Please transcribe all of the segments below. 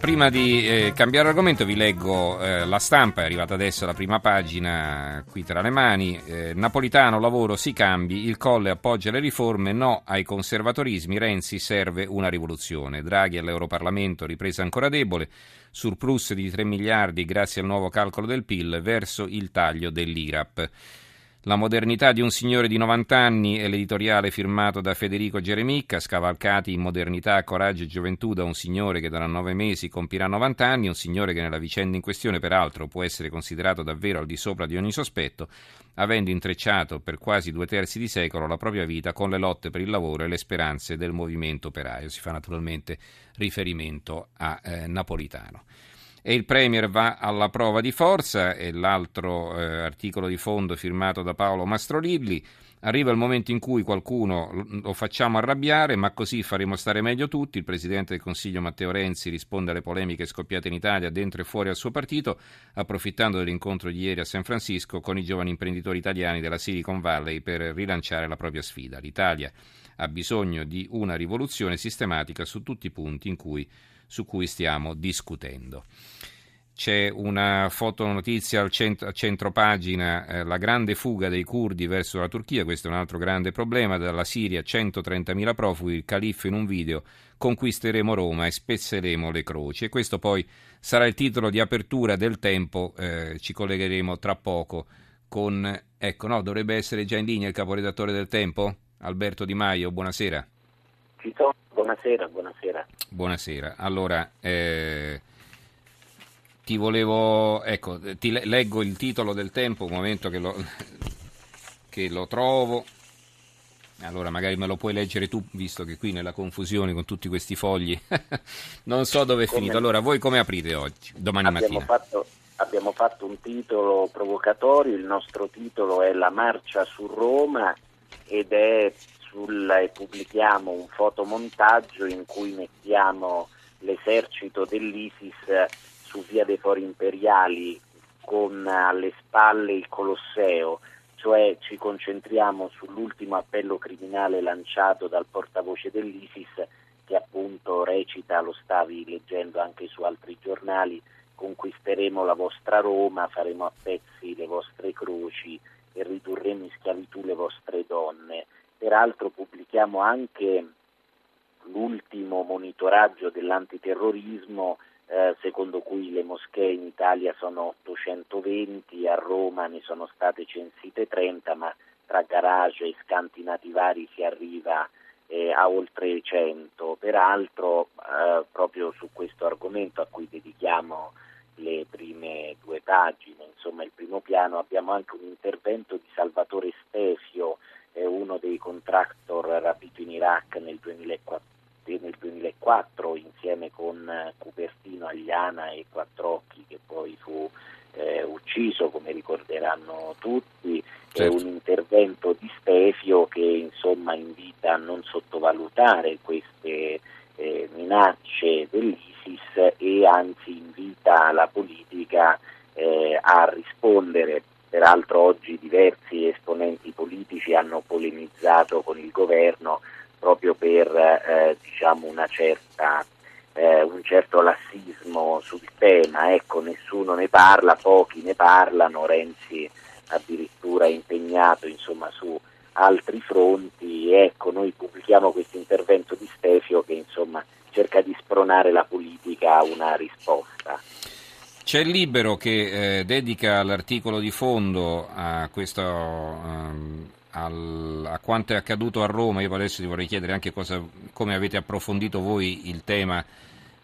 Prima di eh, cambiare argomento vi leggo eh, la stampa, è arrivata adesso la prima pagina qui tra le mani. Eh, Napolitano, lavoro, si cambi, il Colle appoggia le riforme, no ai conservatorismi, Renzi serve una rivoluzione. Draghi all'Europarlamento, ripresa ancora debole, surplus di 3 miliardi grazie al nuovo calcolo del PIL verso il taglio dell'IRAP. La modernità di un signore di 90 anni è l'editoriale firmato da Federico Geremicca, scavalcati in modernità, coraggio e gioventù da un signore che tra nove mesi compirà 90 anni, un signore che nella vicenda in questione peraltro può essere considerato davvero al di sopra di ogni sospetto, avendo intrecciato per quasi due terzi di secolo la propria vita con le lotte per il lavoro e le speranze del movimento operaio. Si fa naturalmente riferimento a eh, Napolitano e il Premier va alla prova di forza, e l'altro eh, articolo di fondo firmato da Paolo Mastrolilli. Arriva il momento in cui qualcuno lo facciamo arrabbiare, ma così faremo stare meglio tutti. Il Presidente del Consiglio Matteo Renzi risponde alle polemiche scoppiate in Italia dentro e fuori al suo partito, approfittando dell'incontro di ieri a San Francisco con i giovani imprenditori italiani della Silicon Valley per rilanciare la propria sfida. L'Italia ha bisogno di una rivoluzione sistematica su tutti i punti cui su cui stiamo discutendo. C'è una fotonotizia al centro, a centro pagina, eh, la grande fuga dei curdi verso la Turchia, questo è un altro grande problema, dalla Siria 130.000 profughi, il califfo in un video, conquisteremo Roma e spezzeremo le croci. E questo poi sarà il titolo di apertura del tempo, eh, ci collegheremo tra poco con, ecco no, dovrebbe essere già in linea il caporedattore del tempo, Alberto Di Maio, buonasera. Ci sono, buonasera, buonasera. Buonasera, allora eh, ti volevo, ecco, ti leggo il titolo del tempo, un momento che lo, che lo trovo. Allora, magari me lo puoi leggere tu, visto che qui nella confusione con tutti questi fogli non so dove è come, finito. Allora, voi come aprite oggi, domani abbiamo mattina? Fatto, abbiamo fatto un titolo provocatorio, il nostro titolo è La marcia su Roma ed è sul, e pubblichiamo un fotomontaggio in cui mettiamo l'esercito dell'ISIS su via dei Fori Imperiali con alle spalle il Colosseo, cioè ci concentriamo sull'ultimo appello criminale lanciato dal portavoce dell'ISIS che appunto recita, lo stavi leggendo anche su altri giornali, conquisteremo la vostra Roma, faremo a pezzi le vostre croci e ridurremo in schiavitù le vostre donne. Peraltro pubblichiamo anche l'ultimo monitoraggio dell'antiterrorismo eh, secondo cui le moschee in Italia sono 820, a Roma ne sono state censite 30, ma tra garage e scantinati vari si arriva eh, a oltre 100. Peraltro eh, proprio su questo argomento a cui dedichiamo le prime due pagine, insomma il primo piano, abbiamo anche un intervento di Salvatore Stefio, è uno dei contractor rapito in Iraq nel 2004, nel 2004 insieme con eh, Cupertino, Agliana e Quattrocchi che poi fu eh, ucciso come ricorderanno tutti, certo. è un intervento di Stefio che insomma invita a non sottovalutare queste eh, minacce dell'ISIS e anzi invita la politica eh, a rispondere Peraltro oggi diversi esponenti politici hanno polemizzato con il governo proprio per eh, diciamo una certa, eh, un certo lassismo sul tema. Ecco, nessuno ne parla, pochi ne parlano, Renzi addirittura impegnato insomma, su altri fronti. Ecco, noi pubblichiamo questo intervento di Stefio che insomma, cerca di spronare la politica a una risposta. C'è il Libero che eh, dedica l'articolo di fondo a, questo, um, al, a quanto è accaduto a Roma. Io adesso ti vorrei chiedere anche cosa, come avete approfondito voi il tema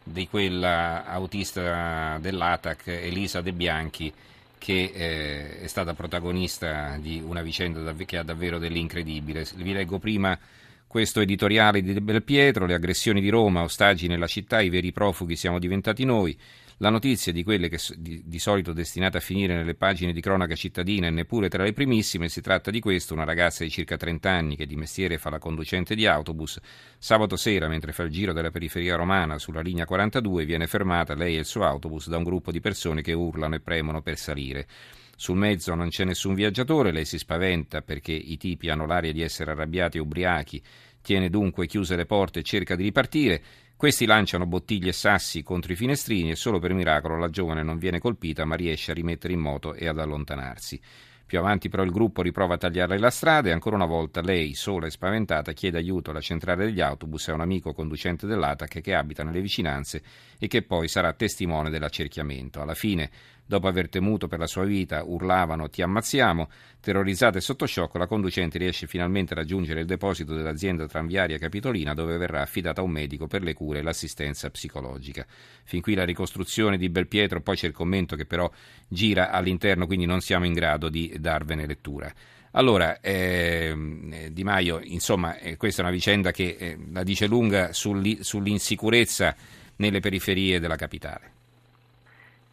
di quella autista dell'ATAC, Elisa De Bianchi, che eh, è stata protagonista di una vicenda dav- che ha davvero dell'incredibile. Vi leggo prima questo editoriale di De Belpietro, le aggressioni di Roma, ostaggi nella città, i veri profughi siamo diventati noi. La notizia di quelle che di, di, solito destinate a finire nelle pagine di cronaca cittadina e neppure tra le primissime, si tratta di questo, una ragazza di circa 30 anni che di mestiere fa la conducente di autobus, sabato sera mentre fa il giro della periferia romana sulla linea 42 viene fermata lei e il suo autobus da un gruppo di persone che urlano e premono per salire. Sul mezzo non c'è nessun viaggiatore, lei si spaventa perché i tipi hanno l'aria di essere arrabbiati e ubriachi, tiene dunque chiuse le porte e cerca di ripartire. Questi lanciano bottiglie e sassi contro i finestrini e solo per miracolo la giovane non viene colpita ma riesce a rimettere in moto e ad allontanarsi. Più avanti però il gruppo riprova a tagliarle la strada e ancora una volta lei, sola e spaventata, chiede aiuto alla centrale degli autobus e a un amico conducente dell'ATAC che abita nelle vicinanze e che poi sarà testimone dell'accerchiamento. Alla fine Dopo aver temuto per la sua vita, urlavano ti ammazziamo. Terrorizzata e sotto shock, la conducente riesce finalmente a raggiungere il deposito dell'azienda tranviaria capitolina dove verrà affidata a un medico per le cure e l'assistenza psicologica. Fin qui la ricostruzione di Belpietro, poi c'è il commento che però gira all'interno, quindi non siamo in grado di darvene lettura. Allora, eh, Di Maio, insomma, eh, questa è una vicenda che eh, la dice lunga sull'insicurezza nelle periferie della capitale.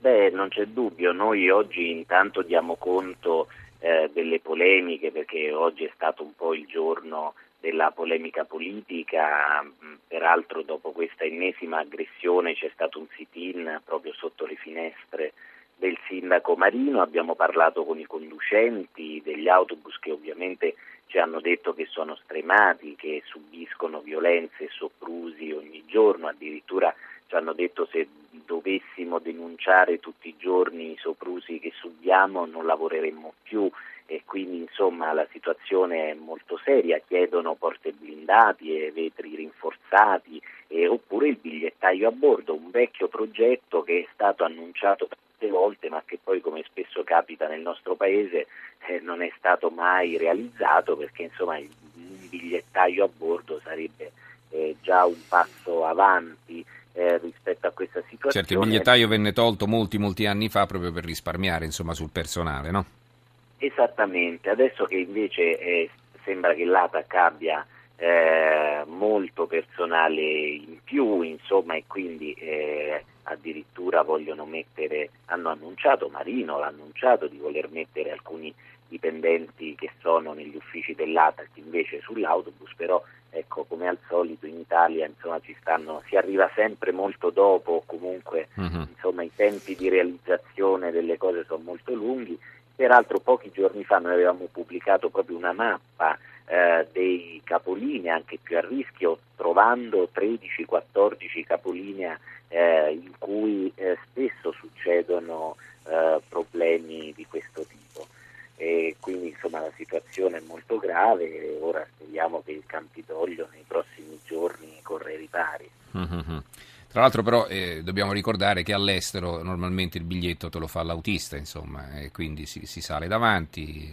Beh, non c'è dubbio, noi oggi intanto diamo conto eh, delle polemiche perché oggi è stato un po' il giorno della polemica politica, mm, peraltro dopo questa ennesima aggressione c'è stato un sit-in proprio sotto le finestre del sindaco Marino, abbiamo parlato con i conducenti degli autobus che ovviamente ci hanno detto che sono stremati, che subiscono violenze e soprusi ogni giorno, addirittura ci hanno detto se dovessimo denunciare tutti i giorni i soprusi che subiamo non lavoreremmo più e quindi insomma la situazione è molto seria, chiedono porte blindati e vetri rinforzati eh, oppure il bigliettaio a bordo, un vecchio progetto che è stato annunciato tante volte ma che poi come spesso capita nel nostro paese eh, non è stato mai realizzato perché insomma il, un bigliettaio a bordo sarebbe eh, già un passo avanti eh, rispetto a questa situazione. Certo, il bigliettaio venne tolto molti, molti anni fa proprio per risparmiare insomma, sul personale, no? Esattamente, adesso che invece eh, sembra che l'ATAC abbia eh, molto personale in più, insomma, e quindi eh, addirittura vogliono mettere, hanno annunciato, Marino l'ha annunciato di voler mettere alcuni dipendenti che sono negli uffici dell'ATAC invece sull'autobus, però ecco, come al solito in Italia insomma, stanno, si arriva sempre molto dopo, comunque uh-huh. insomma, i tempi di realizzazione delle cose sono molto lunghi. Peraltro pochi giorni fa noi avevamo pubblicato proprio una mappa eh, dei capolinea anche più a rischio, trovando 13-14 capolinea eh, in cui eh, spesso succedono eh, problemi di questo tipo e quindi insomma la situazione è molto grave e ora speriamo che il Campidoglio nei prossimi giorni corre ai ripari. Mm-hmm. Tra l'altro però eh, dobbiamo ricordare che all'estero normalmente il biglietto te lo fa l'autista, insomma, e quindi si, si sale davanti,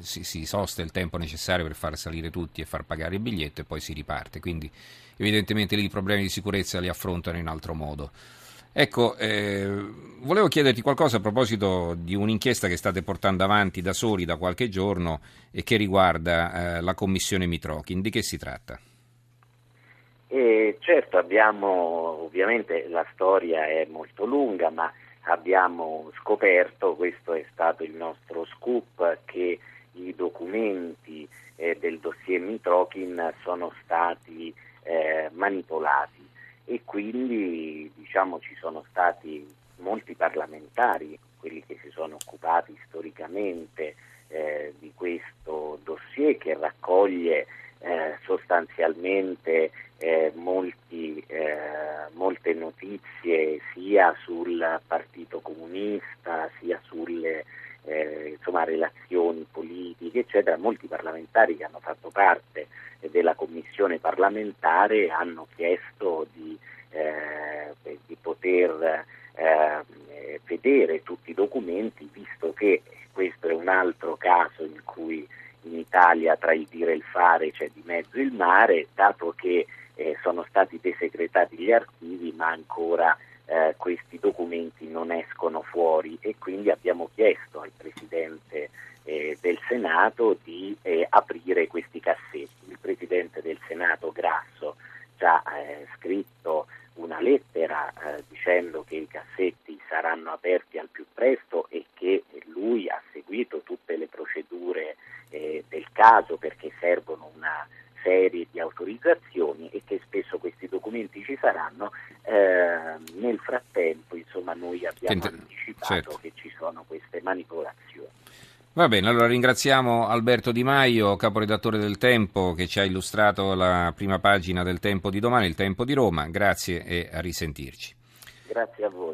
si, si, sosta il tempo necessario per far salire tutti e far pagare il biglietto e poi si riparte. Quindi evidentemente lì i problemi di sicurezza li affrontano in altro modo. Ecco, eh, volevo chiederti qualcosa a proposito di un'inchiesta che state portando avanti da soli da qualche giorno e che riguarda eh, la commissione Mitrokin. Di che si tratta? Eh, certo, abbiamo, ovviamente la storia è molto lunga, ma abbiamo scoperto, questo è stato il nostro scoop, che i documenti eh, del dossier Mitrokin sono stati eh, manipolati. E quindi diciamo, ci sono stati molti parlamentari, quelli che si sono occupati storicamente eh, di questo dossier che raccoglie eh, sostanzialmente eh, molti, eh, molte notizie sia sul Partito Comunista sia sulle eh, insomma, relazioni politiche, eccetera. Molti parlamentari che hanno fatto parte della commissione parlamentare hanno chiesto di, eh, di poter eh, vedere tutti i documenti, visto che questo è un altro caso in cui in Italia tra il dire e il fare c'è di mezzo il mare, dato che eh, sono stati desecretati gli archivi ma ancora eh, questi documenti non escono fuori e quindi abbiamo chiesto al Presidente eh, del Senato di eh, aprire questi cassetti. Il Presidente del Senato Grasso ci ha eh, scritto una lettera eh, dicendo che i cassetti saranno aperti al più presto e che lui ha seguito tutte le procedure eh, del caso perché servono una serie di autorizzazioni e che spesso documenti ci saranno. Eh, nel frattempo, insomma, noi abbiamo Sente, anticipato certo. che ci sono queste manipolazioni. Va bene, allora ringraziamo Alberto Di Maio, caporedattore del Tempo, che ci ha illustrato la prima pagina del Tempo di domani, il Tempo di Roma. Grazie e a risentirci. Grazie a voi.